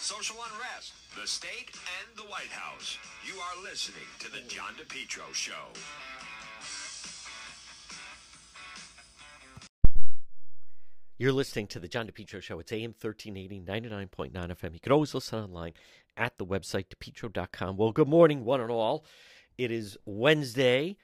social unrest, the state, and the White House. You are listening to the John DePetro Show. You're listening to the John DePetro Show. It's AM 1380, 99.9 FM. You can always listen online at the website, depetro.com. Well, good morning, one and all. It is Wednesday,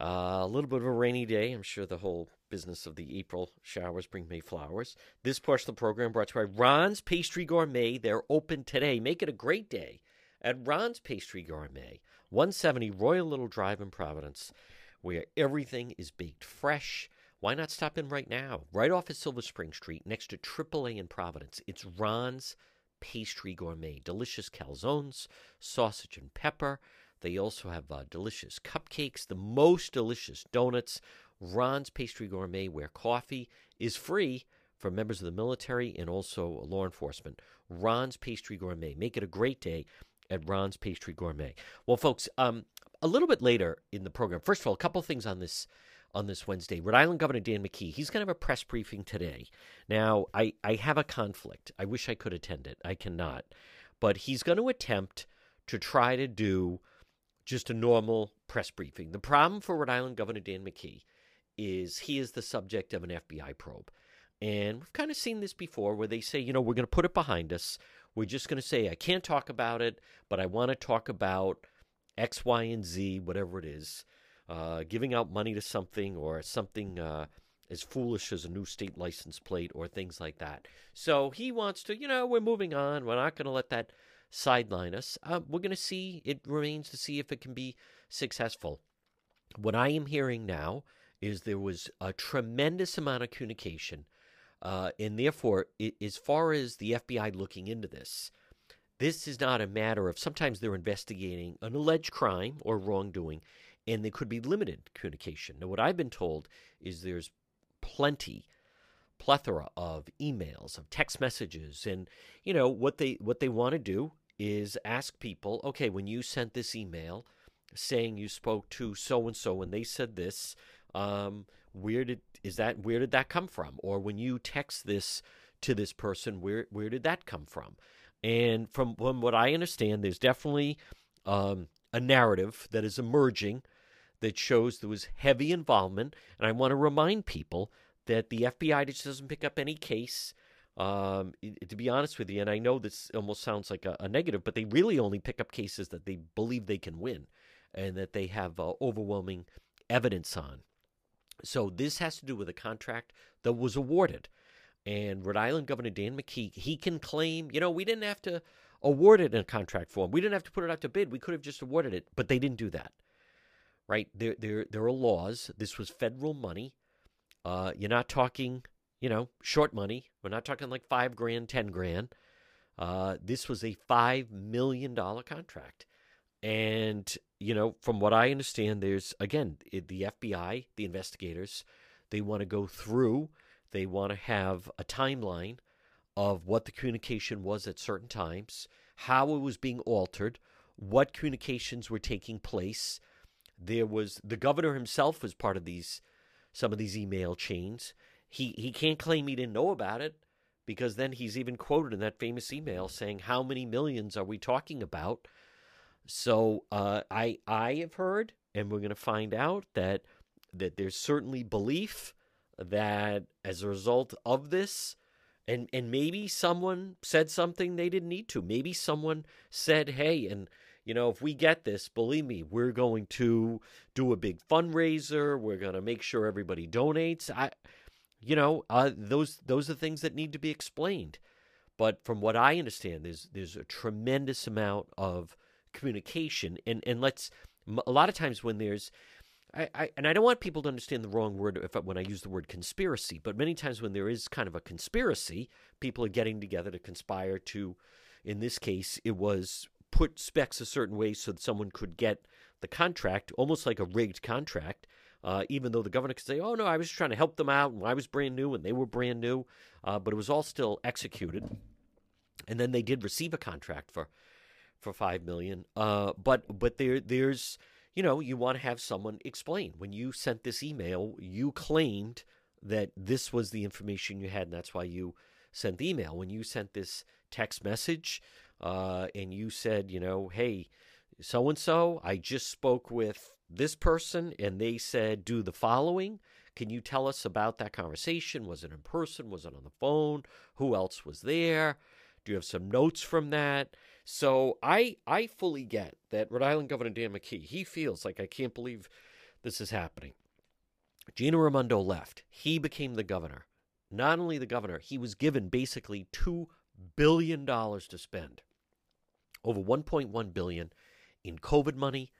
uh, a little bit of a rainy day. I'm sure the whole business of the April showers bring May flowers. This portion of the program brought to you by Ron's Pastry Gourmet. They're open today. Make it a great day at Ron's Pastry Gourmet, 170 Royal Little Drive in Providence, where everything is baked fresh why not stop in right now? Right off of Silver Spring Street, next to AAA in Providence. It's Ron's Pastry Gourmet. Delicious calzones, sausage and pepper. They also have uh, delicious cupcakes, the most delicious donuts. Ron's Pastry Gourmet, where coffee is free for members of the military and also law enforcement. Ron's Pastry Gourmet. Make it a great day at Ron's Pastry Gourmet. Well, folks, um, a little bit later in the program, first of all, a couple things on this on this Wednesday. Rhode Island Governor Dan McKee, he's going to have a press briefing today. Now, I, I have a conflict. I wish I could attend it. I cannot. But he's going to attempt to try to do just a normal press briefing. The problem for Rhode Island Governor Dan McKee is he is the subject of an FBI probe. And we've kind of seen this before where they say, you know, we're going to put it behind us. We're just going to say, I can't talk about it, but I want to talk about X, Y, and Z, whatever it is uh, giving out money to something or something uh, as foolish as a new state license plate or things like that. So he wants to, you know, we're moving on. We're not going to let that sideline us. Uh, we're going to see. It remains to see if it can be successful. What I am hearing now is there was a tremendous amount of communication. Uh, and therefore, it, as far as the FBI looking into this, this is not a matter of sometimes they're investigating an alleged crime or wrongdoing, and there could be limited communication. Now, what I've been told is there's plenty, plethora of emails, of text messages, and you know what they what they want to do is ask people, okay, when you sent this email saying you spoke to so and so and they said this, um, where did is that where did that come from? Or when you text this to this person, where where did that come from? And from, from what I understand, there's definitely um, a narrative that is emerging that shows there was heavy involvement. And I want to remind people that the FBI just doesn't pick up any case. Um, to be honest with you, and I know this almost sounds like a, a, negative, but they really only pick up cases that they believe they can win and that they have uh, overwhelming evidence on. So this has to do with a contract that was awarded. And Rhode Island Governor Dan McKee, he can claim, you know, we didn't have to award it in a contract form. We didn't have to put it out to bid. We could have just awarded it, but they didn't do that. Right? There, there, there are laws. This was federal money. Uh, you're not talking, you know, short money. We're not talking like five grand, ten grand. Uh, this was a five million dollar contract, and you know, from what I understand, there's again the FBI, the investigators, they want to go through. They want to have a timeline of what the communication was at certain times, how it was being altered, what communications were taking place. There was the governor himself was part of these some of these email chains. He he can't claim he didn't know about it because then he's even quoted in that famous email saying how many millions are we talking about? So uh, I I have heard, and we're going to find out that that there's certainly belief that as a result of this, and and maybe someone said something they didn't need to. Maybe someone said, "Hey, and you know, if we get this, believe me, we're going to do a big fundraiser. We're going to make sure everybody donates." I you know, uh, those those are things that need to be explained. But from what I understand, there's there's a tremendous amount of communication, and and let's a lot of times when there's I, I, and I don't want people to understand the wrong word if when I use the word conspiracy, but many times when there is kind of a conspiracy, people are getting together to conspire to, in this case, it was put specs a certain way so that someone could get the contract, almost like a rigged contract. Uh, even though the governor could say, "Oh no, I was just trying to help them out, and I was brand new, and they were brand new," uh, but it was all still executed, and then they did receive a contract for for five million. Uh, but but there there's you know, you want to have someone explain. When you sent this email, you claimed that this was the information you had, and that's why you sent the email. When you sent this text message uh, and you said, you know, hey, so and so, I just spoke with this person and they said, do the following. Can you tell us about that conversation? Was it in person? Was it on the phone? Who else was there? Do you have some notes from that? So I I fully get that Rhode Island Governor Dan McKee, he feels like I can't believe this is happening. Gina Raimondo left. He became the governor. Not only the governor, he was given basically two billion dollars to spend. Over 1.1 billion in COVID money,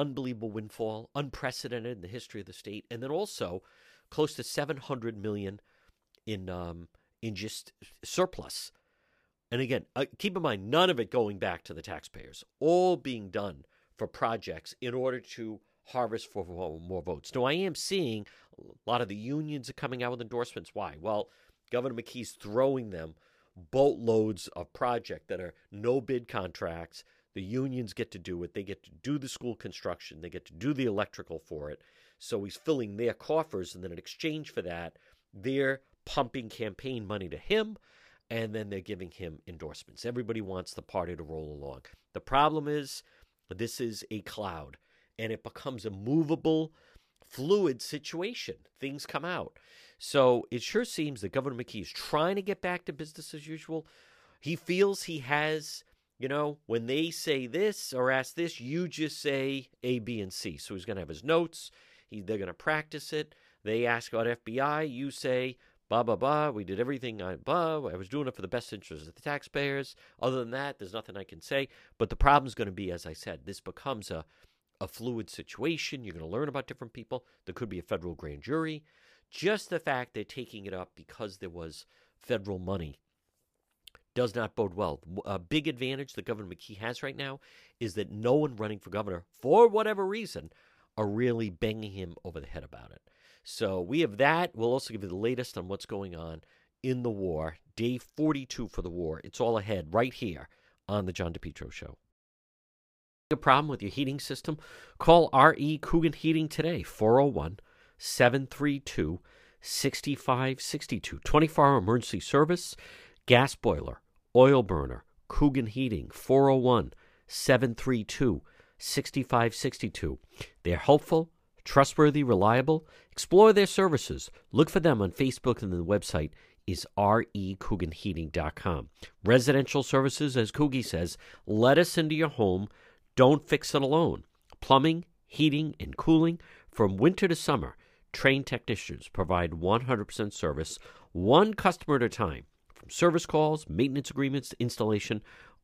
unbelievable windfall, unprecedented in the history of the state, and then also close to 700 million in um, in just surplus. And again, uh, keep in mind, none of it going back to the taxpayers, all being done for projects in order to harvest for more votes. Now, I am seeing a lot of the unions are coming out with endorsements. Why? Well, Governor McKee's throwing them boatloads of project that are no bid contracts. The unions get to do it. They get to do the school construction. They get to do the electrical for it. So he's filling their coffers, and then in exchange for that, they're pumping campaign money to him, and then they're giving him endorsements. Everybody wants the party to roll along. The problem is, this is a cloud, and it becomes a movable, fluid situation. Things come out. So it sure seems that Governor McKee is trying to get back to business as usual. He feels he has, you know, when they say this or ask this, you just say A, B, and C. So he's going to have his notes. He, they're going to practice it. They ask about FBI. You say, blah, blah, blah. We did everything I, blah. I was doing it for the best interest of the taxpayers. Other than that, there's nothing I can say. But the problem's going to be, as I said, this becomes a, a fluid situation. You're going to learn about different people. There could be a federal grand jury. Just the fact they're taking it up because there was federal money does not bode well. A uh, big advantage that Governor McKee has right now is that no one running for governor, for whatever reason, are really banging him over the head about it. So we have that. We'll also give you the latest on what's going on in the war. Day 42 for the war. It's all ahead right here on the John DePetro Show. A problem with your heating system? Call RE Coogan Heating today, 401 732 6562. 24 hour emergency service, gas boiler, oil burner, Coogan Heating, 401 732 6562. They're helpful, trustworthy, reliable. Explore their services. Look for them on Facebook and the website is recooganheating.com. Residential services, as Coogie says, let us into your home. Don't fix it alone. Plumbing, heating, and cooling from winter to summer. Trained technicians provide 100% service, one customer at a time. Service calls, maintenance agreements installation,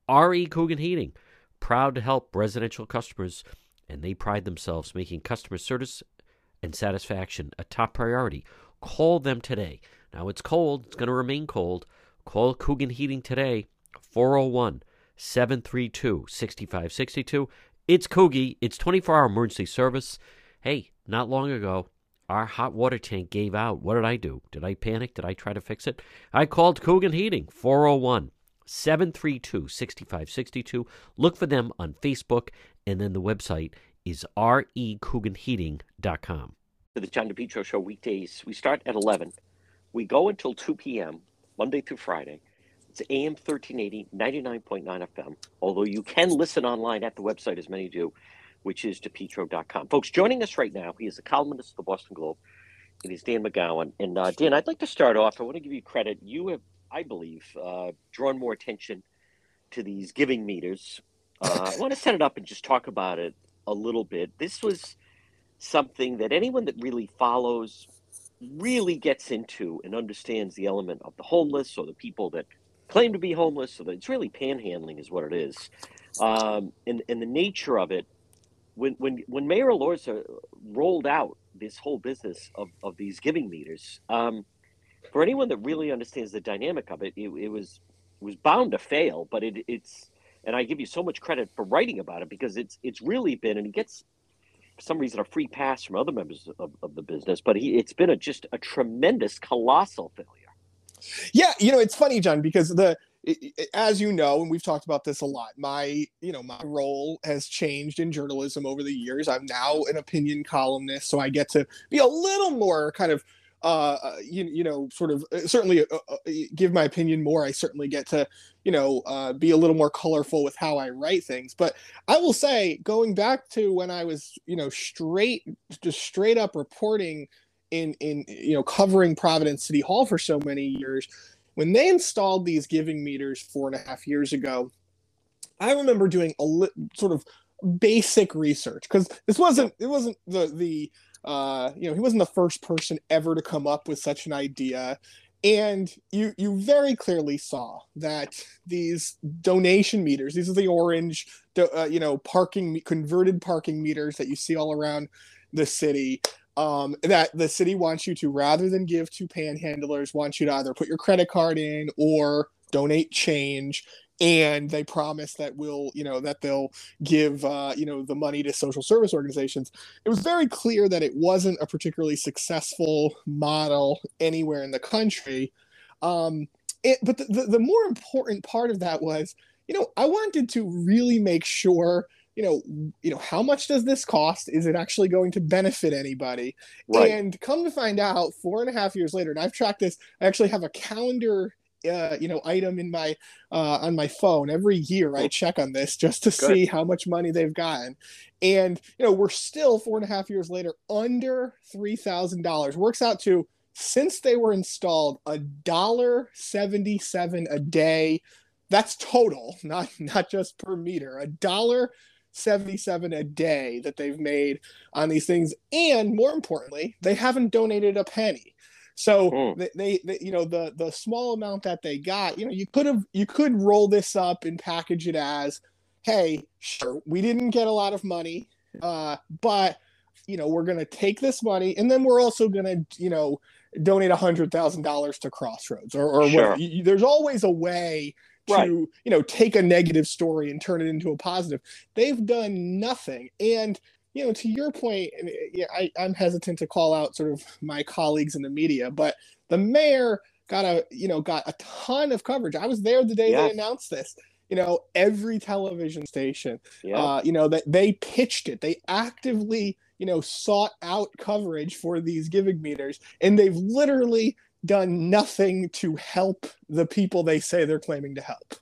RE Coogan Heating, proud to help residential customers, and they pride themselves making customer service and satisfaction a top priority. Call them today. Now it's cold, it's going to remain cold. Call Coogan Heating today, 401 732 6562. It's Coogie, it's 24 hour emergency service. Hey, not long ago, our hot water tank gave out. What did I do? Did I panic? Did I try to fix it? I called Coogan Heating, 401 732 6562. Look for them on Facebook, and then the website is recooganheating.com. For the John DePetro Show weekdays, we start at 11. We go until 2 p.m., Monday through Friday. It's AM 1380, 99.9 FM, although you can listen online at the website, as many do which is depetro.com. Folks, joining us right now, he is a columnist of the Boston Globe. It is Dan McGowan. And uh, Dan, I'd like to start off. I want to give you credit. You have, I believe, uh, drawn more attention to these giving meters. Uh, I want to set it up and just talk about it a little bit. This was something that anyone that really follows really gets into and understands the element of the homeless or the people that claim to be homeless. So that it's really panhandling is what it is. Um, and, and the nature of it when when when Mayor Elorza rolled out this whole business of, of these giving meters, um, for anyone that really understands the dynamic of it, it, it was it was bound to fail. But it, it's and I give you so much credit for writing about it because it's it's really been and he gets for some reason a free pass from other members of, of the business, but he, it's been a just a tremendous, colossal failure. Yeah, you know, it's funny, John, because the as you know and we've talked about this a lot my you know my role has changed in journalism over the years. I'm now an opinion columnist so i get to be a little more kind of uh, uh you, you know sort of uh, certainly uh, uh, give my opinion more. I certainly get to you know be a little more colorful with how i write things. But i will say going back to when i was you know straight just straight up reporting in in you know covering providence city hall for so many years when they installed these giving meters four and a half years ago i remember doing a li- sort of basic research because this wasn't it wasn't the the uh, you know he wasn't the first person ever to come up with such an idea. And you you very clearly saw that these donation meters these are the orange uh, you know parking converted parking meters that you see all around the city um, that the city wants you to rather than give to panhandlers wants you to either put your credit card in or donate change. And they promise that will you know that they'll give uh, you know the money to social service organizations. It was very clear that it wasn't a particularly successful model anywhere in the country. Um, it, but the, the, the more important part of that was you know i wanted to really make sure you know you know how much does this cost? Is it actually going to benefit anybody? Right. and come to find out four and a half years later and i've tracked this i actually have a calendar uh, you know item in my uh, on my phone. Every year i check on this just to Good. see how much money they've gotten. And you know we're still four and a half years later under three thousand dollars. Works out to since they were installed a dollar 77 a day. That's total not not just per meter. A dollar 77 a day that they've made on these things and more importantly they haven't donated a penny so mm. they, they, they, you know, the the small amount that they got, you know, you could have you could roll this up and package it as, hey, sure, we didn't get a lot of money, uh, but you know, we're gonna take this money and then we're also gonna, you know, donate a hundred thousand dollars to Crossroads or, or sure. You, there's always a way to right. you know take a negative story and turn it into a positive. They've done nothing, and you know, to your point, yeah, I, I'm hesitant to call out sort of my colleagues in the media, but the mayor got a you know got a ton of coverage. I was there the day yes. they announced this. You know, every television station, yeah. uh, you know, that they pitched it. They actively, you know, sought out coverage for these giving meters, and they've literally done nothing to help the people they say they're claiming to help.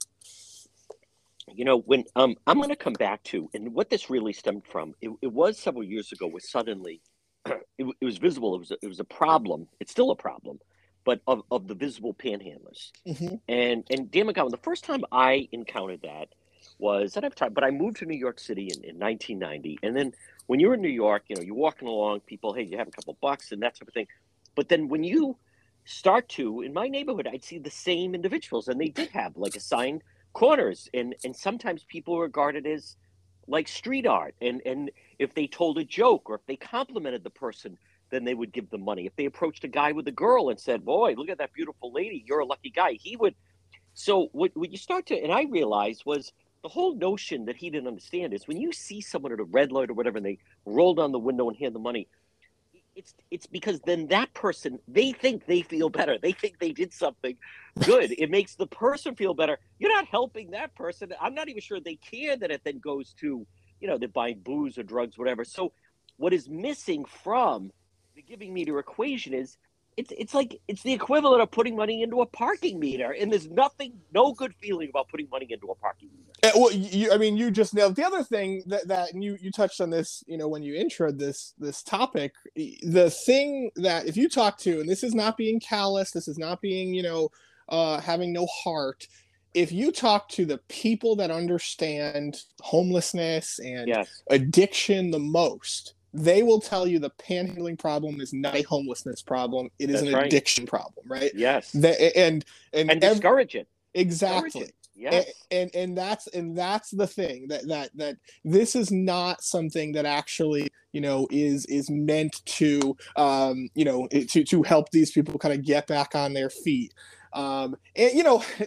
You know when um i'm going to come back to and what this really stemmed from it, it was several years ago was suddenly it, it, was visible. It was a, it was a problem. It's still a problem but of, of the visible panhandlers. Mm-hmm. and and dan mcgowan the first time i encountered that was that i've tried but i moved to new york city in, in 1990 and then when you're in new york you know you're walking along people hey you have a couple bucks and that sort of thing. But then when you start to in my neighborhood i'd see the same individuals and they did have like assigned corners and and sometimes people regard it as like street art and and if they told a joke or if they complimented the person then they would give them money. If they approached a guy with a girl and said boy look at that beautiful lady you're a lucky guy he would so what, what you start to and i realized was the whole notion that he didn't understand is when you see someone at a red light or whatever and they roll down the window and hand the money it's it's because then that person they think they feel better. They think they did something good. It makes the person feel better. You're not helping that person. I'm not even sure they care that it then goes to you know they're buying booze or drugs whatever. So what is missing from the giving meter equation is it's it's like it's the equivalent of putting money into a parking meter, and there's nothing, no good feeling about putting money into a parking meter. Uh, well, you, I mean, you just nailed the other thing that that and you you touched on this, you know, when you introed this this topic. The thing that if you talk to, and this is not being callous, this is not being, you know, uh, having no heart. If you talk to the people that understand homelessness and yes. addiction the most, they will tell you the panhandling problem is not a homelessness problem; it is That's an right. addiction problem, right? Yes. The, and and and ev- discourage it. Exactly. Discourage it. Yes. And, and and that's and that's the thing that that that this is not something that actually you know is is meant to um you know to to help these people kind of get back on their feet um and you know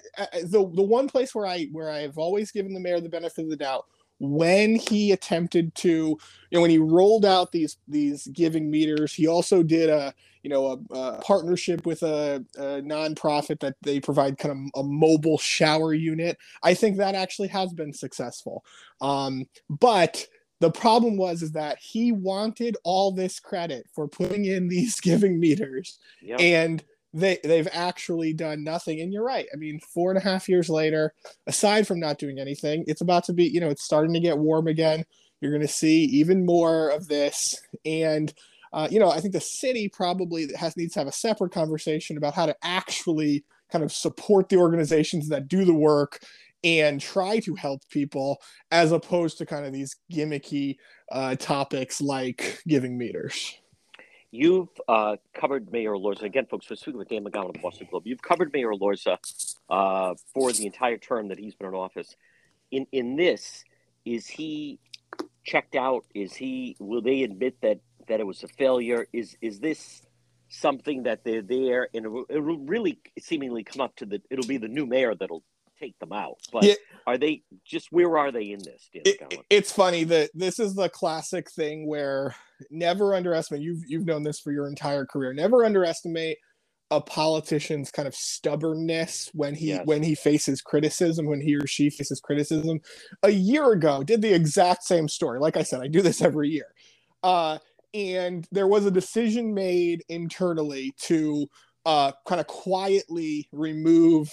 the the one place where I where I've always given the mayor the benefit of the doubt when he attempted to you know when he rolled out these these giving meters he also did a you know a, a partnership with a, a, nonprofit that they provide kind of a mobile shower unit. I think that actually has been successful. Um, but the problem was is that he wanted all this credit for putting in these giving meters. Yep. and they they've actually done nothing. And you're right. I mean four and a half years later aside from not doing anything it's about to be you know it's starting to get warm again. You're going to see even more of this. And uh, you know i think the city probably has needs to have a separate conversation about how to actually kind of support the organizations that do the work and try to help people as opposed to kind of these gimmicky uh, topics like giving meters You've uh, covered Mayor Elorza again, folks. We're speaking with Dan McGowan of the Boston Globe. You've covered Mayor Elorza uh, for the entire term that he's been in office. In in this, is he checked out? Is he? Will they admit that that it was a failure? Is is this something that they're there and it will, it will really seemingly come up to the? It'll be the new mayor that'll take them out. But Yeah. are they just where are they in this, it, it's funny that this is the classic thing where never underestimate you've you've known this for your entire career never underestimate a politician's kind of stubbornness when he Yes. when he faces criticism when he or she faces criticism a year ago did the exact same story like i said i do this every year uh and there was a decision made internally to uh kind of quietly remove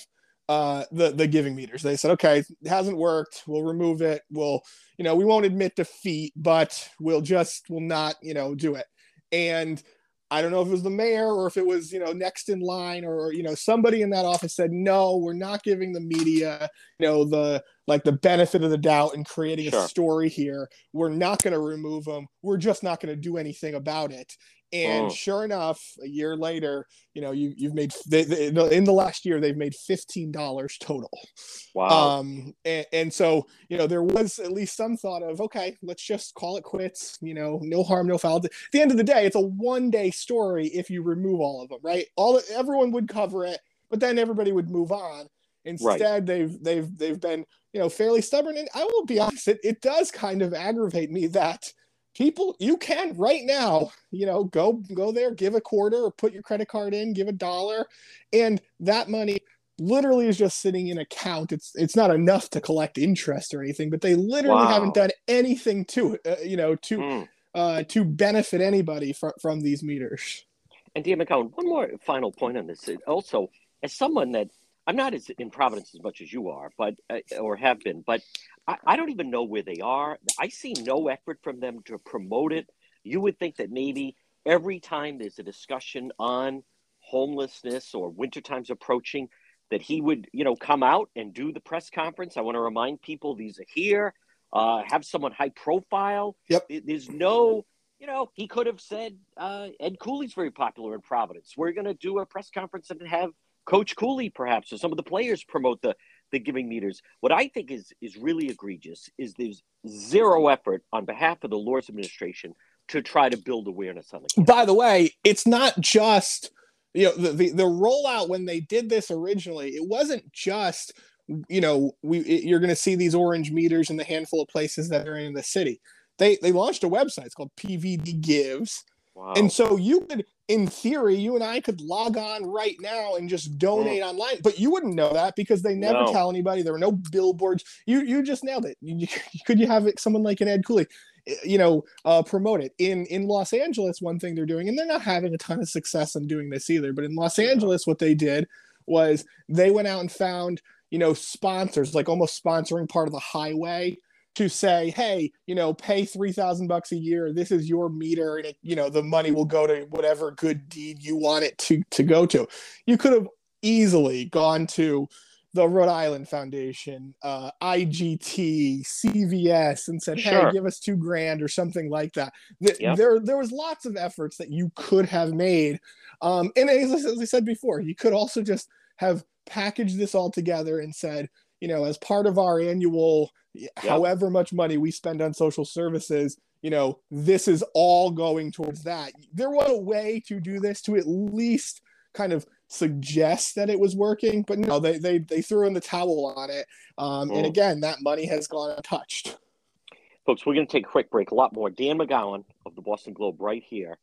uh the the giving meters. They said okay it hasn't worked. We'll remove it. We'll you know we won't admit defeat but we'll just we'll not you know do it. And i don't know if it was the mayor or if it was you know next in line or you know somebody in that office said no we're not giving the media you know the like the benefit of the doubt and creating Sure. a story here. We're not going to remove them we're just not going to do anything about it and Oh. sure enough a year later you know you, you've made they, they, in the last year they've made $15 total. Wow. um and, and so you know there was at least some thought of okay let's just call it quits you know no harm no foul. At the end of the day it's a one day story if you remove all of them right? All everyone would cover it but then everybody would move on. Instead they've they've they've been you know fairly stubborn. And i will be honest it, it does kind of aggravate me that people you can right now you know go go there give a quarter or put your credit card in give a dollar and that money literally is just sitting in account it's it's not enough to collect interest or anything but they literally Wow. haven't done anything to it uh, you know to Hmm. uh to benefit anybody from from these meters And Dan McGowan, one more final point on this. Also, as someone that I'm not as in Providence as much as you are, but uh, or have been, but I, I don't even know where they are. I see no effort from them to promote it. You would think that maybe every time there's a discussion on homelessness or winter times approaching, that he would, you know, come out and do the press conference. I want to remind people these are here. Uh, have someone high profile. Yep. There's no you know, he could have said uh, Ed Cooley's very popular in Providence. We're going to do a press conference and have Coach Cooley, perhaps, or some of the players promote the the giving meters. What I think is is really egregious is there's zero effort on behalf of the Elorza administration to try to build awareness on the campus. by the way it's not just you know the, the the rollout when they did this originally it wasn't just you know we it, you're going to see these orange meters in the handful of places that are in the city they they launched a website it's called pvd gives wow. and so you could in theory you and i could log on right now and just donate online but you wouldn't know that because they never No. tell anybody. There were no billboards. You you just nailed it. You, you- could you have it, someone like an ed cooley you know uh, promote it? In in los angeles one thing they're doing and they're not having a ton of success in doing this either but in los angeles what they did was they went out and found you know sponsors like almost sponsoring part of the highway to say, hey, you know, pay three thousand bucks a year. This is your meter, and it, you know, the money will go to whatever good deed you want it to to go to. You could have easily gone to the Rhode Island Foundation, uh, IGT, CVS, and said, Sure. hey, give us two grand or something like that. Th- Yep. There, there was lots of efforts that you could have made, um, and as, as I said before, you could also just have packaged this all together and said, you know, as part of our annual however much money we spend on social services, you know, this is all going towards that. There was a way to do this to at least kind of suggest that it was working, but no, they they, they threw in the towel on it. Um, and Mm. again, that money has gone untouched. Folks, we're going to take a quick break. A lot more. Dan McGowan of the Boston Globe right here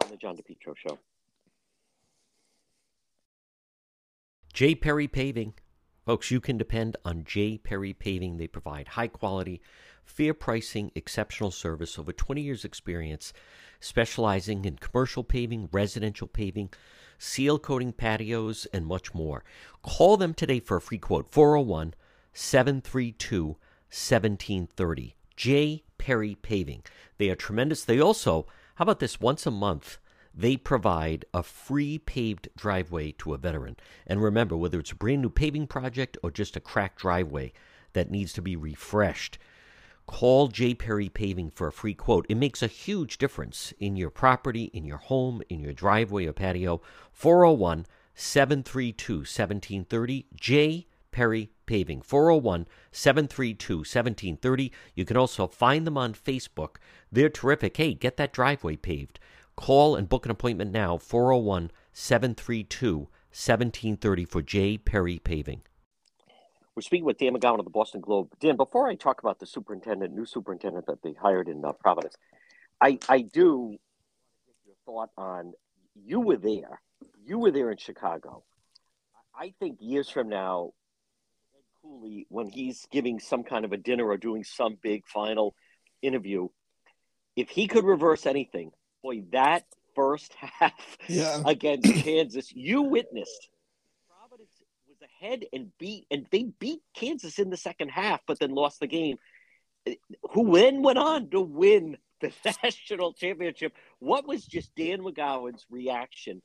on the John DePetro Show. J. Perry Paving, Folks, you can depend on J. Perry Paving. They provide high quality, fair pricing, exceptional service, over 20 years' experience, specializing in commercial paving, residential paving, seal coating patios, and much more. Call them today for a free quote 401 732 1730. J. Perry Paving. They are tremendous. They also, how about this, once a month, they provide a free paved driveway to a veteran. And remember, whether it's a brand new paving project or just a cracked driveway that needs to be refreshed, call J. Perry Paving for a free quote. It makes a huge difference in your property, in your home, in your driveway or patio. 401 732 1730. J. Perry Paving. 401 732 1730. You can also find them on Facebook. They're terrific. Hey, get that driveway paved. Call and book an appointment now 401 732 1730 for J. Perry Paving. We're speaking with Dan McGowan of the Boston Globe. Dan, before I talk about the superintendent, new superintendent that they hired in uh, Providence, I, I do get your thought on you were there. You were there in Chicago. I think years from now, Ed Cooley, when he's giving some kind of a dinner or doing some big final interview, if he could reverse anything, boy, that first half Yeah. against Kansas, you witnessed. Providence was ahead and beat, and they beat Kansas in the second half, but then lost the game. Who then went on to win the national championship? What was just Dan McGowan's reaction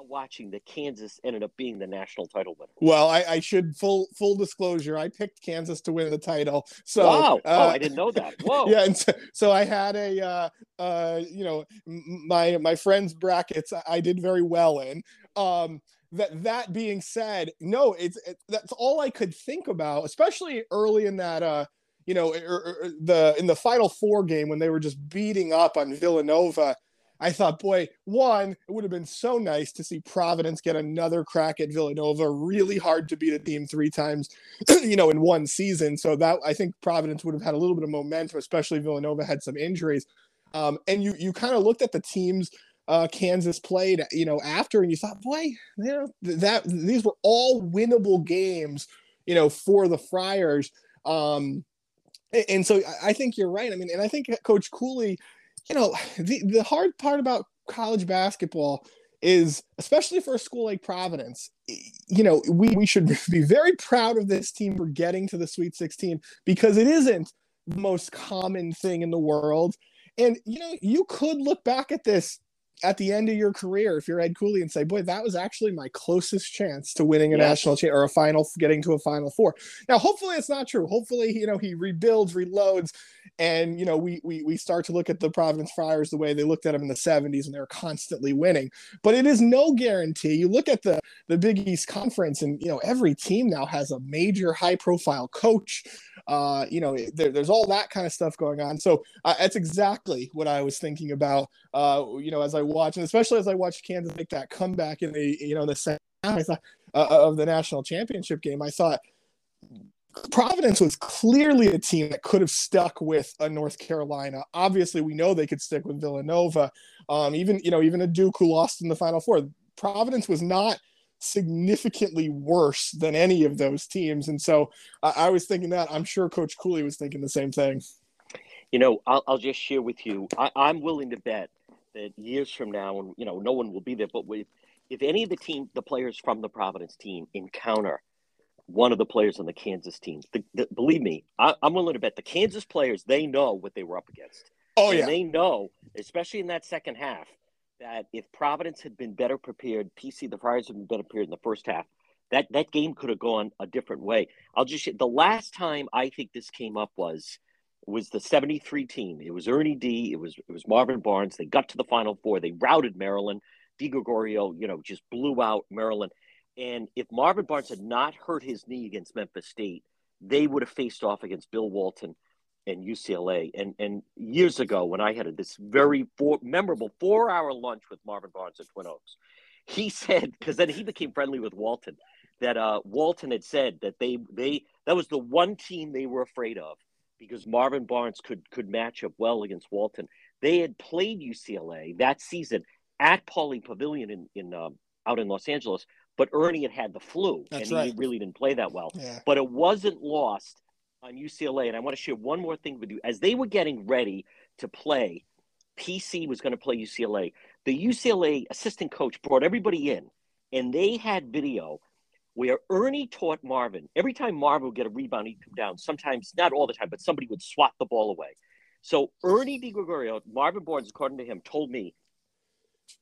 watching that Kansas ended up being the national title winner? Well, I, I should full full disclosure. I picked Kansas to win the title. So wow! oh, uh, I didn't know that. Whoa! Yeah, and so, so I had a uh, uh, you know my my friends brackets. I- did very well in. Um, that that being said, no, it's it, that's all I could think about, especially early in that uh you know er, er, the in the final four game when they were just beating up on Villanova. I thought, boy, one, it would have been so nice to see Providence get another crack at Villanova. Really hard to beat a team three times, you know, in one season. So that I think Providence would have had a little bit of momentum, especially Villanova had some injuries. Um, and you you kind of looked at the teams uh, Kansas played, you know, after, and you thought, boy, you know, that these were all winnable games, you know, for the Friars. Um, and- so I think you're right. I mean, and I think Coach Cooley, you know, the, the hard part about college basketball is, especially for a school like Providence, you know, we, we should be very proud of this team for getting to the Sweet 16 because it isn't the most common thing in the world. And, you know, you could look back at this at the end of your career if you're Ed Cooley and say, boy, that was actually my closest chance to winning a national cha- or a final, getting to a final four. Now, hopefully it's not true. Hopefully, you know, he rebuilds, reloads, and you know, we we we start to look at the Providence Friars the way they looked at them in the 70s and they're constantly winning. But it is no guarantee. You look at the the Big East Conference, and you know, every team now has a major high profile coach. Uh, you know, there, there's all that kind of stuff going on. So uh, that's exactly what I was thinking about. Uh, you know, as I watch, and especially as I watched Kansas make that comeback in the you know the second half, I thought uh, of the national championship game. I thought Providence was clearly a team that could have stuck with a North Carolina. Obviously, we know they could stick with Villanova. Um, even you know, even a Duke who lost in the Final Four. Providence was not significantly worse than any of those teams, and so I, I was thinking that. I'm sure Coach Cooley was thinking the same thing. You know, I'll, I'll just share with you. I, I'm willing to bet that years from now, and you know, no one will be there, but if, if any of the team, the players from the Providence team, encounter one of the players on the Kansas team, the, the, believe me, I, I'm willing to bet the Kansas players they know what they were up against. Oh and yeah, they know, especially in that second half, that if Providence had been better prepared, PC the Friars had been better prepared in the first half, that that game could have gone a different way. I'll just the last time I think this came up was was the 73 team. It was Ernie D, it was it was Marvin Barnes. They got to the final four. They routed Maryland. Di Gregorio, you know, just blew out Maryland. And if Marvin Barnes had not hurt his knee against Memphis State, they would have faced off against Bill Walton and UCLA. And and years ago, when I had this very four, memorable four hour lunch with Marvin Barnes at Twin Oaks, he said because then he became friendly with Walton that uh, Walton had said that they they that was the one team they were afraid of because Marvin Barnes could could match up well against Walton. They had played UCLA that season at Pauley Pavilion in in um, out in Los Angeles, but Ernie had had the flu That's and right. he really didn't play that well. Yeah. But it wasn't lost on UCLA. And I want to share one more thing with you. As they were getting ready to play, PC was going to play UCLA. The UCLA assistant coach brought everybody in, and they had video where Ernie taught Marvin. Every time Marvin would get a rebound, he'd come down. Sometimes, not all the time, but somebody would swat the ball away. So Ernie DiGregorio, Marvin Barnes, according to him, told me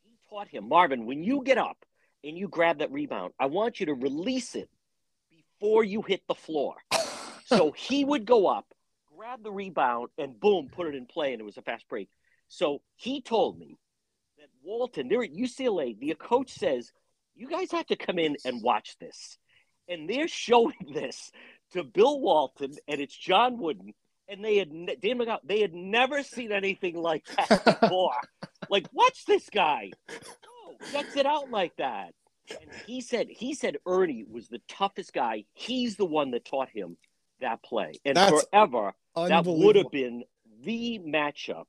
he taught him, Marvin, when you get up and you grab that rebound, I want you to release it before you hit the floor. So he would go up, grab the rebound, and boom, put it in play, and it was a fast break. So he told me that Walton, they're at UCLA, the coach says, you guys have to come in and watch this. And they're showing this to Bill Walton, and it's John Wooden. And they had Dan McGowan, they had never seen anything like that before. like, watch this guy. Oh, checks it out like that. And he said he said Ernie was the toughest guy. He's the one that taught him that play. And That's forever that would have been the matchup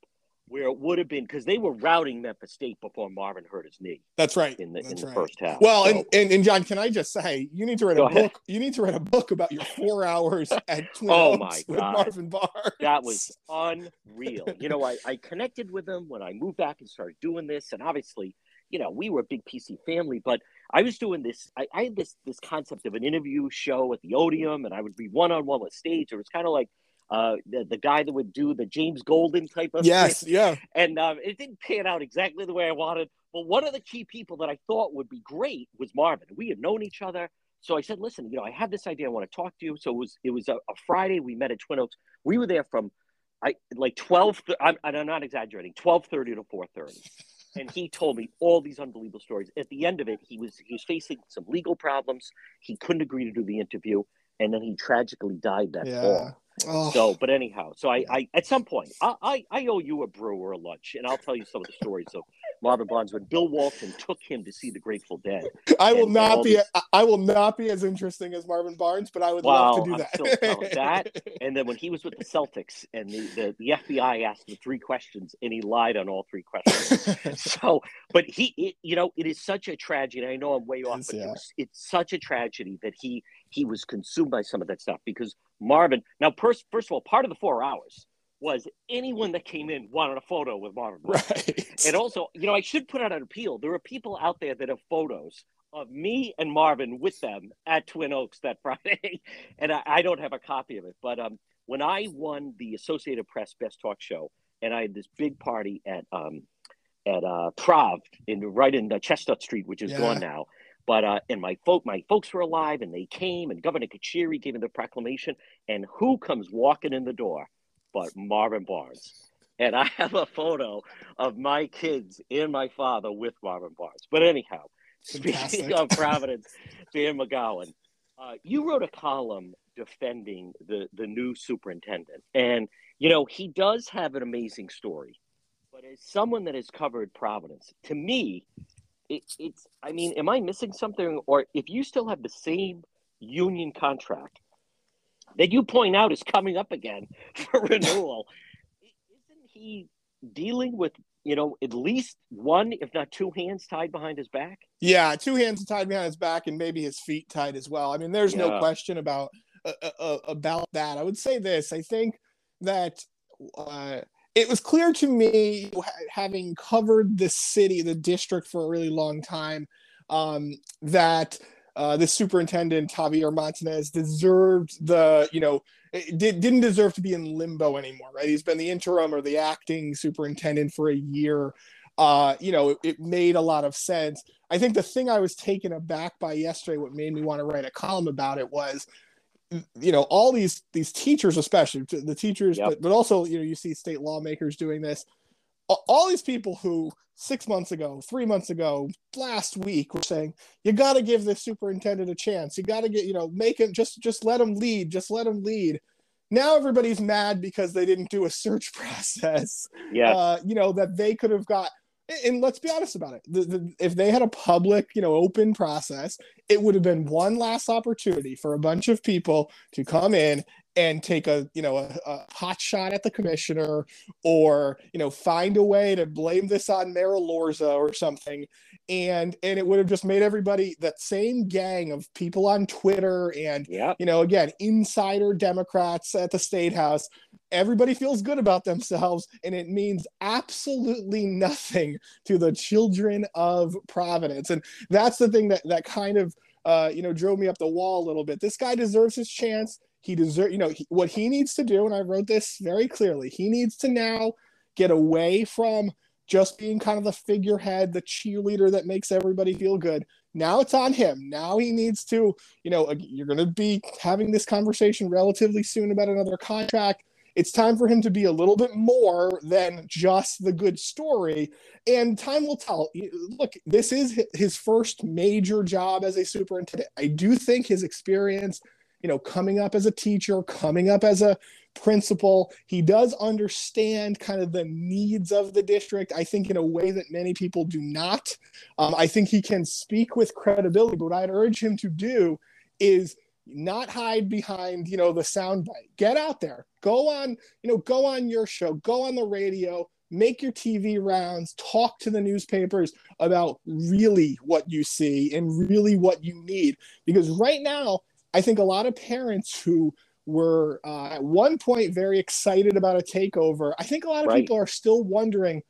where it would have been because they were routing Memphis State before Marvin hurt his knee That's right. in the in the right. first half. Well, So- and, and and John, can I just say, you need to write Go a ahead. book. You need to write a book about your four hours at Twin Oh, Oaks my with God. Marvin Barnes. that was unreal. You know, I, I connected with them when I moved back and started doing this. And obviously, you know, we were a big PC family, but I was doing this. I, I had this this concept of an interview show at the Odeum, and I would be one on one with stage. It was kind of like uh, the, the guy that would do the James Golden type of yes, thing. yeah. And um, it didn't pan out exactly the way I wanted. But one of the key people that I thought would be great was Marvin. We had known each other. So I said, listen, you know, I have this idea. I want to talk to you. So it was it was a, a Friday. We met at Twin Oaks. We were there from I like twelve. I'm, I'm not exaggerating. Twelve thirty to four thirty, and he told me all these unbelievable stories. At the end of it, he was he was facing some legal problems. He couldn't agree to do the interview, and then he tragically died that Yeah. fall. Oh, So, but anyhow, so I, I at some point, I, I, I owe you a brew or a lunch, and I'll tell you some of the stories of Marvin Barnes when Bill Walton took him to see the Grateful Dead. I will not be. these- I- will not be as interesting as Marvin Barnes, but I would Wow, love to do that. that. And then when he was with the Celtics, and the, the, the FBI asked him three questions, and he lied on all three questions. so, but he, it, you know, it is such a tragedy. I know I'm way off, Yes, but it was, it's such a tragedy that he he was consumed by some of that stuff because Marvin. Now, first, first of all, part of the four hours was anyone that came in wanted a photo with Marvin. Right. And also, you know, I should put out an appeal. There are people out there that have photos of me and Marvin with them at Twin Oaks that Friday, and I, I don't have a copy of it. But um, when I won the Associated Press Best Talk Show, and I had this big party at um, at uh, Prav in right in the Chestnut Street, which is Yeah. gone now. But uh, and my folk, my folks were alive, and they came, and Governor Carcieri gave him the proclamation, and who comes walking in the door but Marvin Barnes? And I have a photo of my kids and my father with Marvin Barnes. But anyhow, Fantastic. speaking of Providence, Dan McGowan, uh, you wrote a column defending the the new superintendent, and you know he does have an amazing story. But as someone that has covered Providence, to me, it, it's I mean, am I missing something? Or if you still have the same union contract that you point out is coming up again for renewal, isn't he dealing with you know at least one, if not two hands tied behind his back? Yeah, two hands tied behind his back and maybe his feet tied as well. I mean, there's no question about uh, uh, about that. I would say this. I think that uh, it was clear to me, having covered the city, the district for a really long time, um, that uh, the superintendent Javier Martinez deserved the, you know, did, didn't deserve to be in limbo anymore, right? He's been the interim or the acting superintendent for a year. Uh, you know, it, it made a lot of sense. I think the thing I was taken aback by yesterday, what made me want to write a column about it was, you know, all these these teachers, especially the teachers, Yep. but, but also you know you see state lawmakers doing this. All these people who six months ago, three months ago, last week were saying you got to give this superintendent a chance. You got to get you know make him just just let him lead, just let him lead. Now everybody's mad because they didn't do a search process Yes. uh, you know, that they could have got. And let's be honest about it. The, the, if they had a public, you know, open process, it would have been one last opportunity for a bunch of people to come in and take a you know a, a, hot shot at the commissioner or you know find a way to blame this on Mayor Elorza or something. And and it would have just made everybody that same gang of people on Twitter and yeah. you know again insider Democrats at the state house everybody feels good about themselves. And it means absolutely nothing to the children of Providence. And that's the thing that that kind of uh, you know drove me up the wall a little bit. This guy deserves his chance he deserves, you know, he, what he needs to do, and I wrote this very clearly. He needs to now get away from just being kind of the figurehead, the cheerleader that makes everybody feel good. Now it's on him. Now he needs to, you know, you're going to be having this conversation relatively soon about another contract. It's time for him to be a little bit more than just the good story. And time will tell. Look, this is his first major job as a superintendent. I do think his experience you know, coming up as a teacher, coming up as a principal. He does understand kind of the needs of the district, I think, in a way that many people do not. Um, I think he can speak with credibility, but what I'd urge him to do is not hide behind, you know, the soundbite. Get out there, go on, you know, go on your show, go on the radio, make your TV rounds, talk to the newspapers about really what you see and really what you need. Because right now, I think a lot of parents who were uh, at one point very excited about a takeover, I think a lot of right. people are still wondering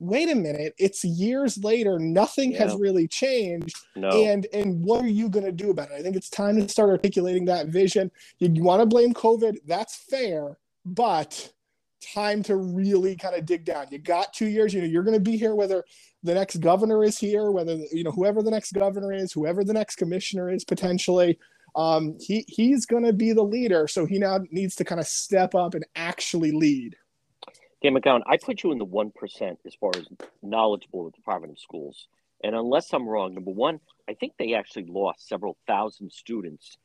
wait a minute it's years later nothing yeah. has really changed no. and and what are you going to do about it i think it's time to start articulating that vision you, you want to blame covid that's fair but time to really kind of dig down you got two years you know you're going to be here whether the next governor is here whether you know whoever the next governor is whoever the next commissioner is potentially um, he he's going to be the leader. So he now needs to kind of step up and actually lead. Dan McGowan, I put you in the one percent as far as knowledgeable of the Providence Schools. And unless I'm wrong, number one, I think they actually lost several thousand students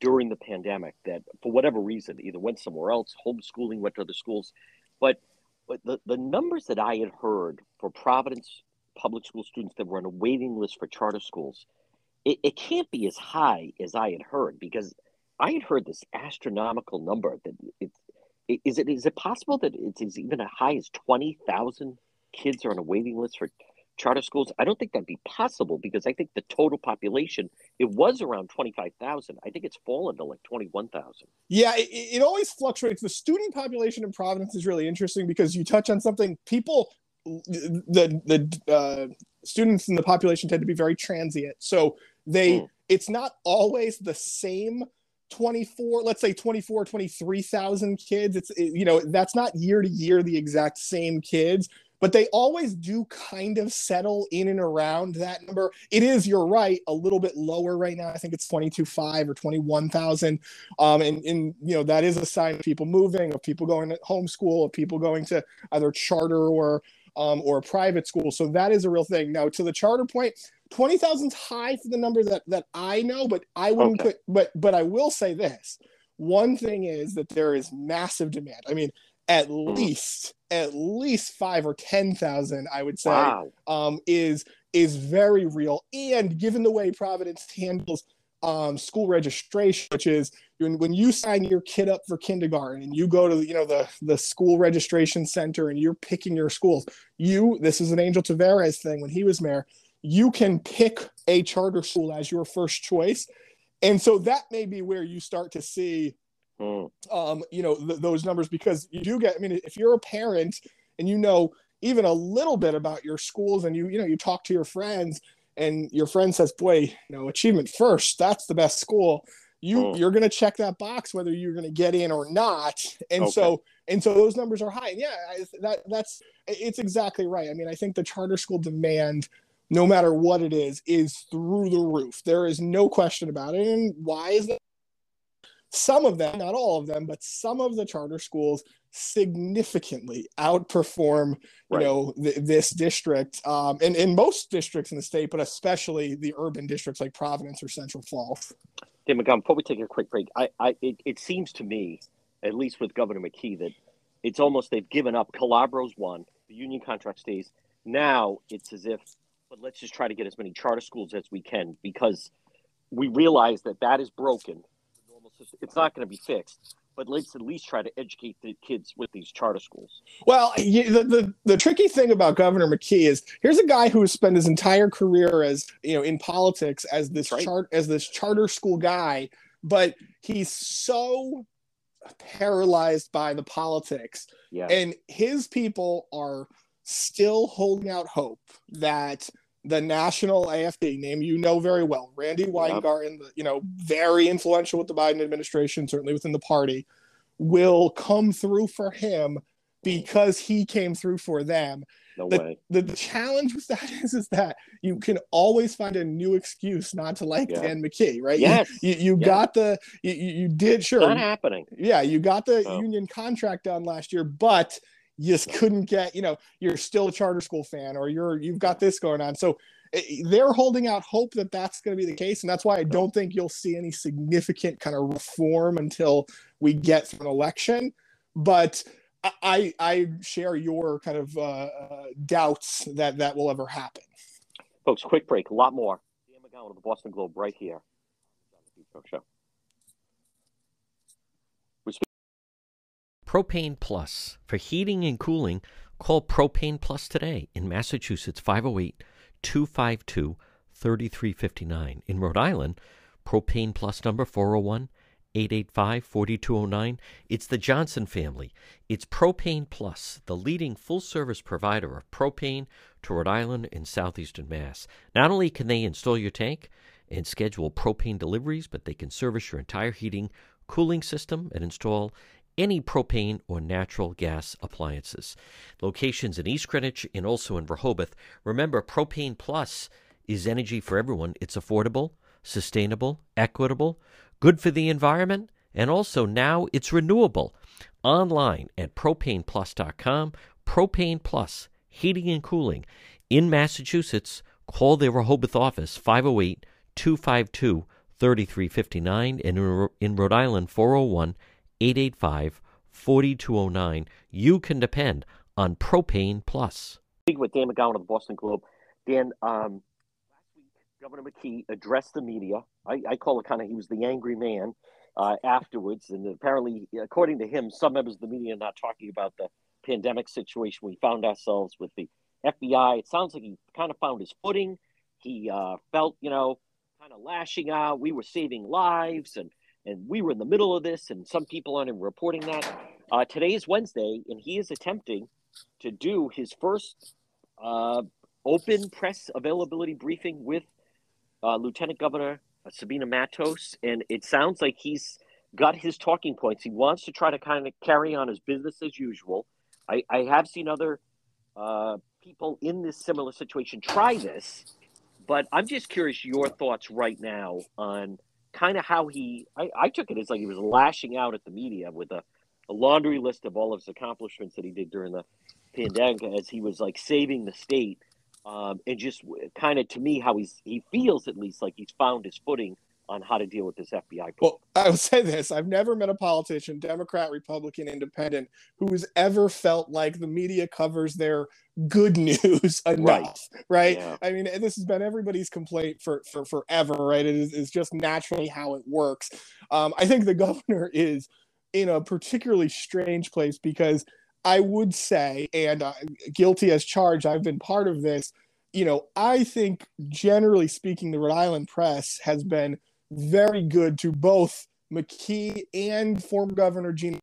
during the pandemic that, for whatever reason, either went somewhere else, homeschooling, went to other schools. But, but the, the numbers that I had heard for Providence public school students that were on a waiting list for charter schools it, it can't be as high as I had heard because I had heard this astronomical number that it's is it is it possible that it's even as high as twenty thousand kids are on a waiting list for charter schools? I don't think that'd be possible because I think the total population it was around twenty five thousand. I think it's fallen to like twenty one thousand. Yeah, it, it always fluctuates. The student population in Providence is really interesting because you touch on something people the the uh, students in the population tend to be very transient. So they mm. it's not always the same 24 let's say 24 23,000 kids it's it, you know that's not year to year the exact same kids but they always do kind of settle in and around that number. It is, you're right, a little bit lower right now. I think it's 22.5 or 21,000. Um, and, and, you know, that is a sign of people moving, of people going to homeschool, of people going to either charter or um, or a private school. So that is a real thing. Now, to the charter point, twenty thousand is high for the number that that I know, but I wouldn't okay. put. But but I will say this: one thing is that there is massive demand. I mean, at mm. least at least five or ten thousand, I would say, wow. um, is is very real. And given the way Providence handles um, school registration, which is when you sign your kid up for kindergarten and you go to you know the the school registration center and you're picking your schools. You this is an Angel Taveras thing when he was mayor. You can pick a charter school as your first choice, and so that may be where you start to see, mm. um, you know, th- those numbers because you do get. I mean, if you're a parent and you know even a little bit about your schools and you you know you talk to your friends and your friend says, "Boy, you know, achievement first, that's the best school." You oh. you're going to check that box whether you're going to get in or not. And okay. so and so those numbers are high. And yeah, that that's it's exactly right. I mean, I think the charter school demand no matter what it is is through the roof. There is no question about it. And why is that? Some of them, not all of them, but some of the charter schools significantly outperform you right. know th- this district um, and in most districts in the state but especially the urban districts like providence or central falls. Dan McGowan, before we take a quick break I, I it, it seems to me at least with governor mckee that it's almost they've given up. Calabro's won the union contract stays. Now it's as if but let's just try to get as many charter schools as we can because we realize that that is broken it's not going to be fixed but let's at least try to educate the kids with these charter schools. Well, you, the, the the tricky thing about Governor McKee is here's a guy who has spent his entire career as you know in politics as this Right. chart as this charter school guy, but he's so paralyzed by the politics Yeah. and his people are still holding out hope that the national AFT name you know very well, Randi Weingarten, the, you know, very influential with the Biden administration, certainly within the party, will come through for him because he came through for them. no the- way. The, the challenge with that is, is that you can always find a new excuse not to like Yeah. Dan McKee, right? You- Yes. You, you, Yeah. got the, you, you you did, sure. Not happening. Yeah, you got the Oh. union contract done last year, but you just couldn't get, you know, you're still a charter school fan or you're you've got this going on. So eh, they're holding out hope that that's going to be the case, and that's why I don't think you'll see any significant kind of reform until we get an election. But I I share your kind of uh, uh, doubts that that will ever happen. Folks, quick break. A lot more. Dan McGowan of the Boston Globe right here. John DePetro Show. Propane Plus. For heating and cooling, call Propane Plus today in Massachusetts 508 252 3359. In Rhode Island, Propane Plus number 401 885 4209. It's the Johnson family. It's Propane Plus, the leading full service provider of propane to Rhode Island and southeastern Mass. Not only can they install your tank and schedule propane deliveries, but they can service your entire heating, cooling system and install any propane or natural gas appliances. Locations in East Greenwich and also in Rehoboth. Remember, Propane Plus is energy for everyone. It's affordable, sustainable, equitable, good for the environment, and also now it's renewable. Online at propaneplus.com. Propane Plus, heating and cooling. In Massachusetts, call the Rehoboth office 508 252 3359 and in- Rhode Island 401 885 4209. You can depend on Propane Plus. Speaking with Dan McGowan of the Boston Globe. Dan, um, last week, Governor McKee addressed the media. I, I call it kind of he was the angry man uh, afterwards. And apparently, according to him, some members of the media are not talking about the pandemic situation we found ourselves with the FBI. It sounds like he kind of found his footing. He uh, felt, you know, kind of lashing out. We were saving lives and and we were in the middle of this, and some people aren't even reporting that. Uh, today is Wednesday, and he is attempting to do his first uh, open press availability briefing with uh, Lieutenant Governor Sabina Matos, and it sounds like he's got his talking points. He wants to try to kind of carry on his business as usual. I, I have seen other uh, people in this similar situation try this, but I'm just curious your thoughts right now on kind of how he. I, I took it as like he was lashing out at the media with a, a laundry list of all of his accomplishments that he did during the pandemic as he was like saving the state um, and just kind of to me how he's he feels at least like he's found his footing on how to deal with this FBI. Well, I will say this: I've never met a politician, Democrat, Republican, Independent, who has ever felt like the media covers their good news enough. Right? Yeah. I mean, this has been everybody's complaint for for forever. Right? It is just naturally how it works. Um, I think the governor is in a particularly strange place because I would say, and uh, guilty as charged, I've been part of this. You know, I think generally speaking, the Rhode Island press has been very good to both McKee and former Governor Gene,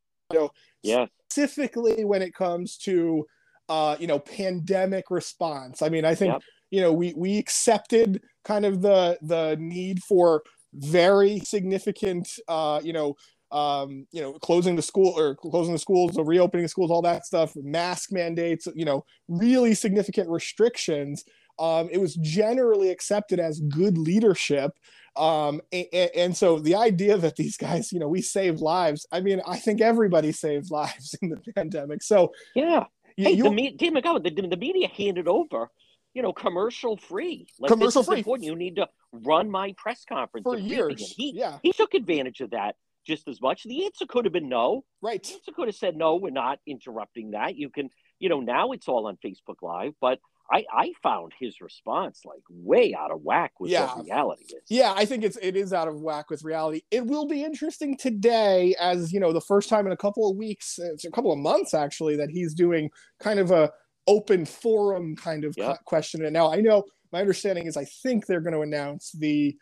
Yeah, specifically when it comes to, uh, you know, pandemic response. I mean, I think Yep. you know we we accepted kind of the the need for very significant, uh, you know. Um, you know, closing the school or closing the schools or reopening the schools, all that stuff, mask mandates, you know, really significant restrictions. Um, it was generally accepted as good leadership um and, and so the idea that these guys you know we saved lives i mean i think everybody saved lives in the pandemic so yeah. you, Hey, you- the, me- McGowan, the, the media handed over, you know, commercial free. Like, Commercial free. important. You need to run my press conference for and briefing. And years He, yeah he took advantage of that just as much. The answer could have been no. right The answer could have said no. We're not interrupting that. You can, you know, now it's all on Facebook Live. But I, I found his response like way out of whack with Yeah. what reality is. Yeah, I think it's it is out of whack with reality. It will be interesting today, as you know, the first time in a couple of weeks, it's a couple of months actually, that he's doing kind of a open forum kind of question. And now I know my understanding is I think they're going to announce the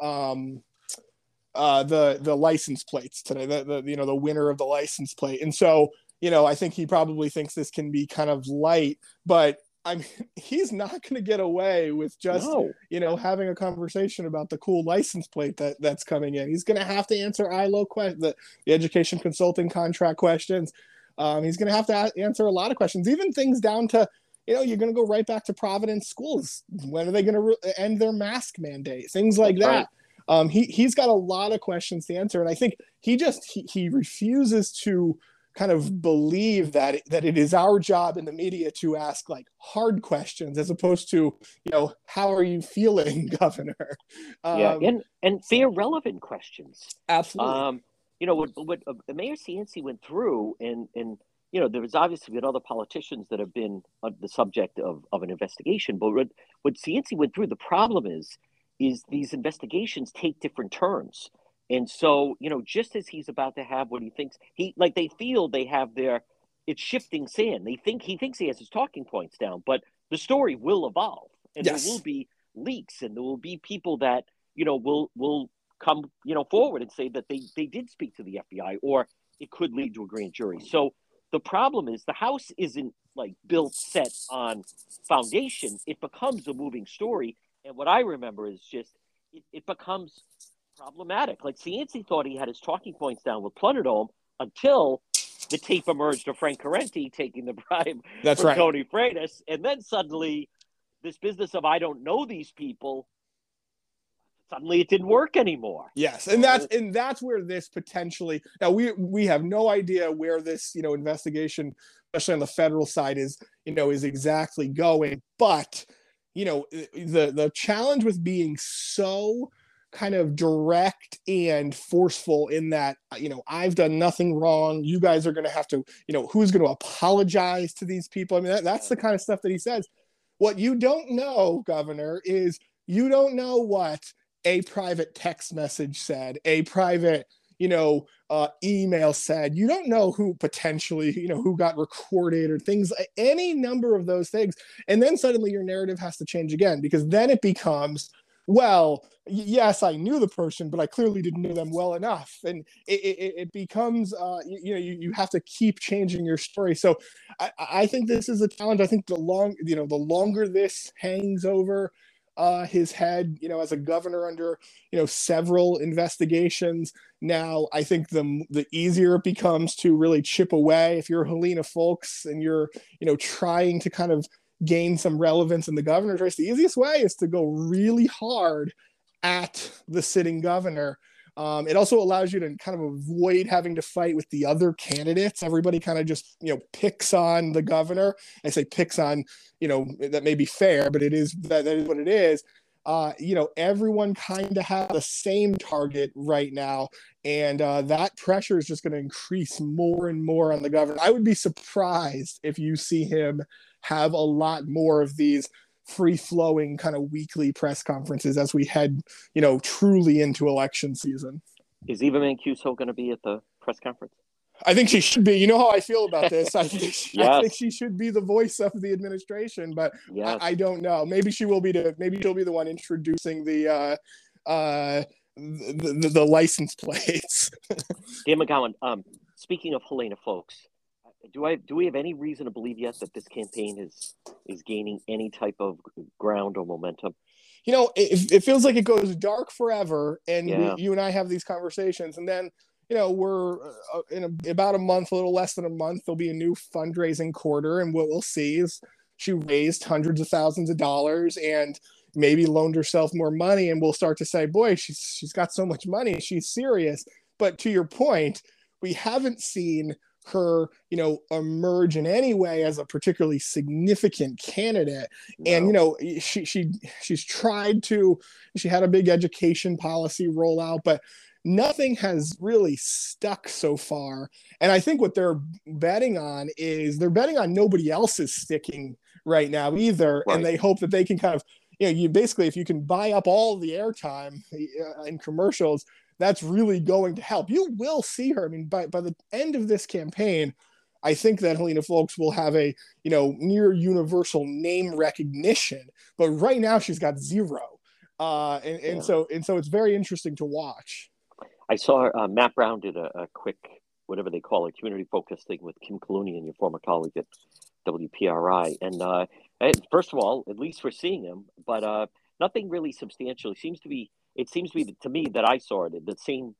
um uh the the license plates today, the, the you know the winner of the license plate. And so you know I think he probably thinks this can be kind of light, but. I mean, he's not going to get away with just no. you know, having a conversation about the cool license plate that that's coming in. He's going to have to answer ILO questions, the, the education consulting contract questions. Um, he's going to have to a- answer a lot of questions, even things down to, you know, you're going to go right back to Providence schools. When are they going to re- end their mask mandate? Things like That's that. right. Um, he he's got a lot of questions to answer, and I think he just he, he refuses to kind of believe that that it is our job in the media to ask like hard questions as opposed to you know how are you feeling governor yeah, Um, and and fair, relevant questions. absolutely Um, you know, what, what uh, Mayor Cianci went through, and and you know, there's obviously been other politicians that have been the subject of, of an investigation. But what what Cianci went through, the problem is, is these investigations take different turns, and so you know, just as he's about to have what he thinks he like, they feel they have their it's shifting sand. They think he thinks he has his talking points down, but the story will evolve, and Yes. there will be leaks, and there will be people that you know will will come you know forward and say that they they did speak to the FBI or it could lead to a grand jury. So the problem is the house isn't like built set on foundation. It becomes a moving story. And what I remember is just it, it becomes problematic. Like Cianci thought he had his talking points down with Plunder Dome until the tape emerged of Frank Corrente taking the bribe that's from right Tony Freitas, and then suddenly this business of I don't know these people. Suddenly, it didn't work anymore. Yes, and that's and that's where this potentially now we we have no idea where this you know investigation, especially on the federal side, is you know is exactly going. But you know the the challenge with being so kind of direct and forceful in that you know I've done nothing wrong. You guys are going to have to you know who's going to apologize to these people. I mean that, that's the kind of stuff that he says. What you don't know, Governor, is you don't know what a private text message said, a private, you know, uh, email said. You don't know who potentially, you know, who got recorded or things, any number of those things. And then suddenly your narrative has to change again because then it becomes, well, yes, I knew the person, but I clearly didn't know them well enough. And it, it, it becomes, uh, you, you know, you, you have to keep changing your story. So I, I think this is a challenge. I think the long, you know, the longer this hangs over, uh, his head, you know, as a governor under, you know, several investigations. Now, I think the the easier it becomes to really chip away. If you're Helena Foulkes and you're, you know, trying to kind of gain some relevance in the governor's race, the easiest way is to go really hard at the sitting governor. Um, it also allows you to kind of avoid having to fight with the other candidates. Everybody kind of just, you know, picks on the governor. I say picks on you know that may be fair but it is that, that is what it is uh, you know everyone kind of has the same target right now and uh, that pressure is just going to increase more and more on the governor i would be surprised if you see him have a lot more of these free flowing kind of weekly press conferences as we head you know truly into election season Is Eva Mancuso going to be at the press conference? I think she should be. You know how I feel about this. I think she, I think she should be the voice of the administration, but Yes. I, I don't know. Maybe she will be the maybe she'll be the one introducing the uh uh the, the, the license plates. Dan McGowan, um, speaking of Helena Foulkes, do I do we have any reason to believe yet that this campaign is is gaining any type of ground or momentum? you know, it, it feels like it goes dark forever, and Yeah. we, you and I have these conversations, and then you know we're uh, in a, about a month, a little less than a month, there'll be a new fundraising quarter, and what we'll see is she raised hundreds of thousands of dollars and maybe loaned herself more money, and we'll start to say, boy, she's she's got so much money, she's serious. But to your point, we haven't seen her, you know, emerge in any way as a particularly significant candidate. And you know she she she's tried to she had a big education policy rollout but nothing has really stuck so far. And i think what they're betting on is they're betting on nobody else is sticking right now either, Right. and they hope that they can kind of you know you basically if you can buy up all the airtime uh, in commercials, that's really going to help. You will see her. I mean, by by the end of this campaign. I think that Helena Foulkes will have a you know near universal name recognition, but right now she's got zero, uh, and, and Yeah. so and so it's very interesting to watch. I saw uh, Matt Brown did a, a quick, whatever they call it, community focused thing with Kim Kalunian and your former colleague at WPRI. And uh, first of all, at least we're seeing him, but uh, nothing really substantial. It seems to be, it seems to be to me that I saw it the same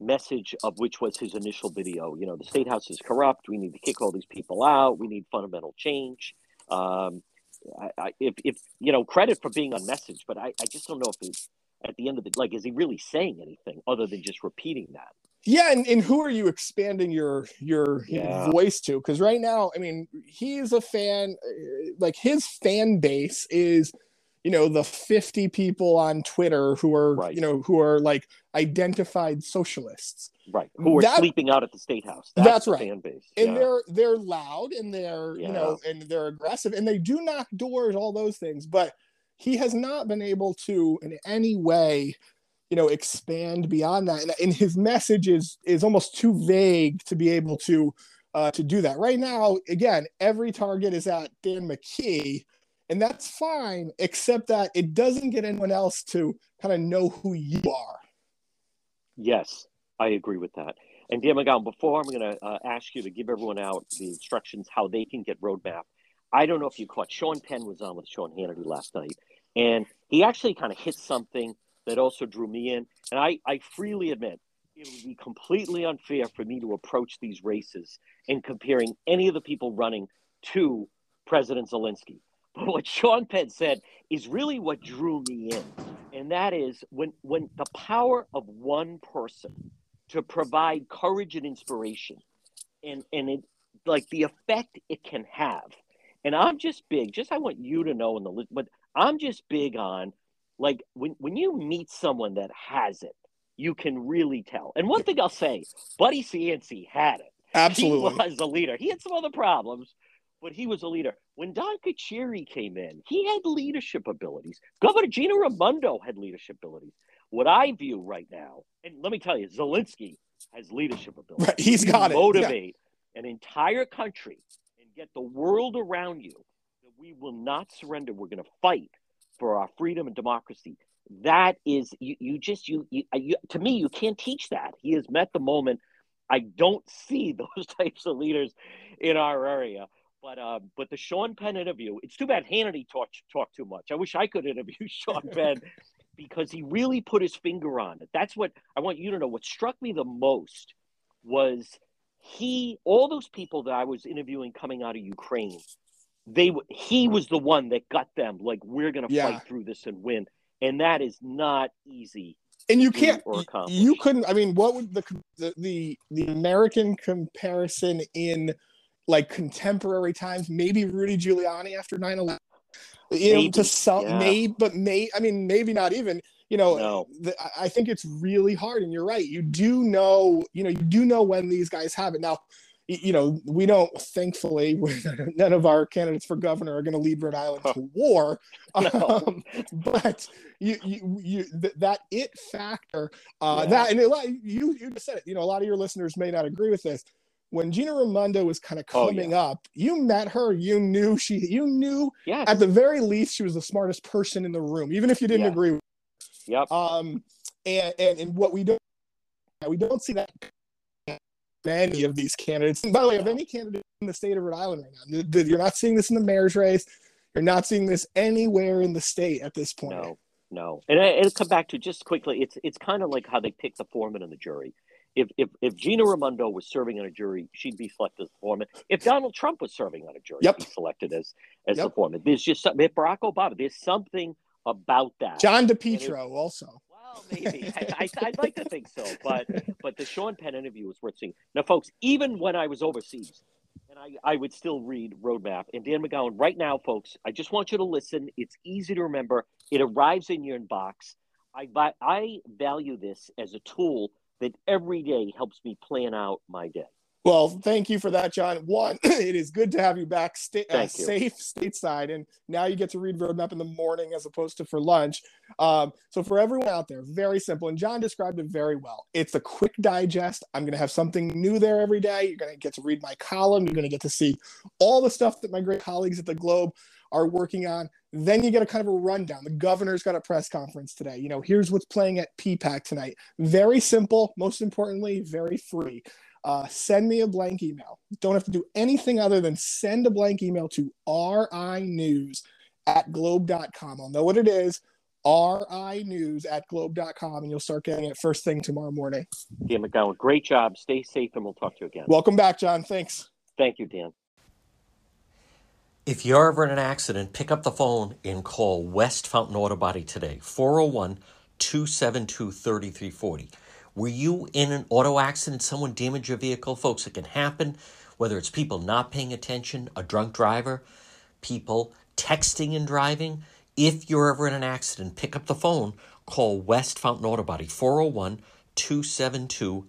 message of which was his initial video. You know, the state house is corrupt. We need to kick all these people out. We need fundamental change. Um, I, I, if, if you know, credit for being on message, but I, I just don't know if he's at the end of the like, is he really saying anything other than just repeating that? Yeah, and, and who are you expanding your your Yeah. voice to? Because right now, I mean, he's a fan. Like his fan base is, you know, the fifty people on Twitter who are, Right. you know, who are like identified socialists, Right. Who are That- sleeping out at the state house. That's the right. fan base. and yeah. they're they're loud and they're you know and they're aggressive and they do knock doors, all those things. But he has not been able to in any way you know expand beyond that and, and his message is is almost too vague to be able to uh, to do that right now again every target is at dan mckee and that's fine except that it doesn't get anyone else to kind of know who you are Yes, I agree with that. And Dan McGowan, before I'm going to uh, ask you to give everyone out the instructions how they can get roadmap. I don't know if you caught Sean Penn was on with Sean Hannity last night, and he actually kind of hit something that also drew me in. And I, I freely admit it would be completely unfair for me to approach these races and comparing any of the people running to President Zelensky. But what Sean Penn said is really what drew me in, and that is when when the power of one person to provide courage and inspiration, and and it like the effect it can have. And I'm just big. Just I want you to know in the list, but I'm just big on like when when you meet someone that has it, you can really tell. And one thing I'll say, Buddy Cianci had it. absolutely He was a leader. He had some other problems, but he was a leader. When Don Carcieri came in, he had leadership abilities. Governor Gina Raimondo had leadership abilities. What I view right now, and let me tell you, Zelensky has leadership abilities. Right, he's You got it, yeah. Motivate an entire country and get the world around you that we will not surrender. We're going to fight for our freedom and democracy. That is, you, you just, you, you, you, to me, you can't teach that. He has met the moment. I don't see those types of leaders in our area. But um, but the Sean Penn interview, it's too bad Hannity talked talked too much. I wish I could interview Sean Penn because he really put his finger on it. That's what I want you to know. What struck me the most was he all those people that I was interviewing coming out of Ukraine. They he was the one that got them like we're going to Yeah. fight through this and win, and that is not easy. and you can't or y- accomplish. you couldn't i mean what would the, the the the american comparison in like contemporary times maybe rudy giuliani after 9-11 you know Maybe, to some yeah. maybe but may i mean maybe not even you know No. the, I- think it's really hard and you're right you do know you know you do know when these guys have it now you know we don't thankfully none of our candidates for governor are going to lead rhode island to war No. um, but you you, you th- that it factor uh Yeah. that and it, you you just said it you know a lot of your listeners may not agree with this when Gina Raimondo was kind of Oh, coming up you met her you knew she you knew Yes. at the very least she was the smartest person in the room even if you didn't Yeah. agree with yep. um and, and and what we don't we don't see that many of these candidates and by the way of any candidate in the state of Rhode Island right now you're not seeing this in the mayor's race you're not seeing this anywhere in the state at this point No, no, and I, it'll come back to just quickly. It's it's kind of like how they pick the foreman and the jury. If if if Gina Raimondo was serving on a jury, she'd be selected as the foreman. If Donald Trump was serving on a jury, Yep. he'd be selected as as the foreman. There's just something. If Barack Obama, there's something about that. John DePetro also Well, maybe I, I'd like to think so, but but the Sean Penn interview was worth seeing. Now, folks, even when I was overseas, and I, I would still read Roadmap and Dan McGowan. Right now, folks, I just want you to listen. It's easy to remember. It arrives in your inbox. I I value this as a tool that every day helps me plan out my day. Well, thank you for that, John. One, it is good to have you back sta- uh, safe stateside, and now you get to read Roadmap in the morning as opposed to for lunch. Um, so, for everyone out there, very simple, and John described it very well. It's a quick digest. I'm going to have something new there every day. You're going to get to read my column. You're going to get to see all the stuff that my great colleagues at the Globe are working on. Then you get a kind of a rundown. The governor's got a press conference today. You know, here's what's playing at PPAC tonight. Very simple. Most importantly, very free uh, send me a blank email. Don't have to do anything other than send a blank email to rinews at globe.com. I'll know what it is, rinews at globe.com, and you'll start getting it first thing tomorrow morning. Dan McGowan, great job. Stay safe, and we'll talk to you again. Welcome back, John. Thanks. Thank you, Dan. If you're ever in an accident, pick up the phone and call West Fountain Auto Body today, 401 272 3340. Were you in an auto accident? Someone damaged your vehicle? Folks, it can happen, whether it's people not paying attention, a drunk driver, people texting and driving. If you're ever in an accident, pick up the phone, call West Fountain Auto Body, 401 272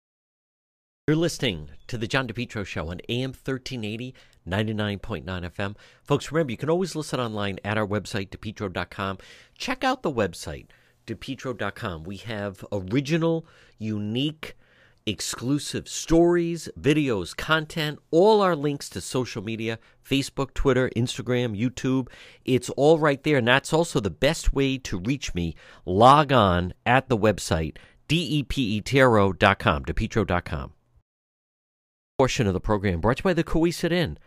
You're listening to the John DePetro Show on AM 1380, 99.9 FM. Folks, remember, you can always listen online at our website, depetro.com. Check out the website, depetro.com. We have original, unique, exclusive stories, videos, content, all our links to social media Facebook, Twitter, Instagram, YouTube. It's all right there. And that's also the best way to reach me. Log on at the website, depetro.com, depetro.com. Portion of the program brought to you by the Cowesett Inn.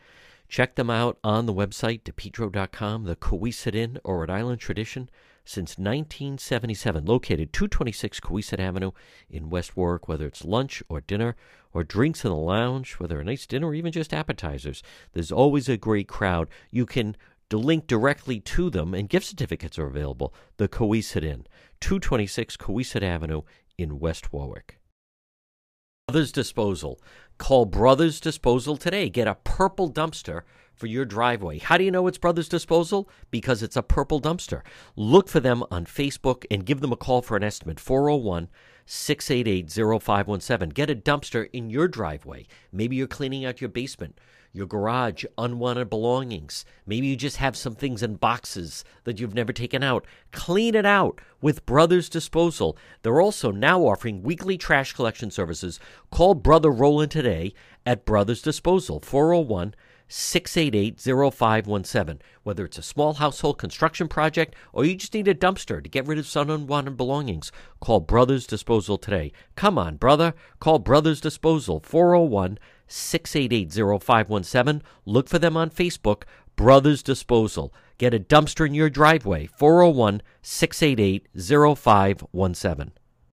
Check them out on the website, depetro.com, the Cowesett Inn or Rhode Island tradition since 1977, located 226 Cowesett Avenue in West Warwick, whether it's lunch or dinner or drinks in the lounge, whether a nice dinner or even just appetizers. There's always a great crowd. You can link directly to them, and gift certificates are available. The Cowesett Inn, 226 Cowesett Avenue in West Warwick. Brothers Disposal. Call Brothers Disposal today. Get a purple dumpster for your driveway. How do you know it's Brothers Disposal? Because it's a purple dumpster. Look for them on Facebook and give them a call for an estimate 401 688 0517. Get a dumpster in your driveway. Maybe you're cleaning out your basement, your garage, unwanted belongings. Maybe you just have some things in boxes that you've never taken out. Clean it out with Brothers Disposal. They're also now offering weekly trash collection services. Call Brother Roland today at Brothers Disposal 401 688 0517. Whether it's a small household construction project or you just need a dumpster to get rid of some unwanted belongings, call Brothers Disposal today. Come on, brother. Call Brothers Disposal 401 688 0517. Look for them on Facebook, Brothers Disposal. Get a dumpster in your driveway 401 688 0517.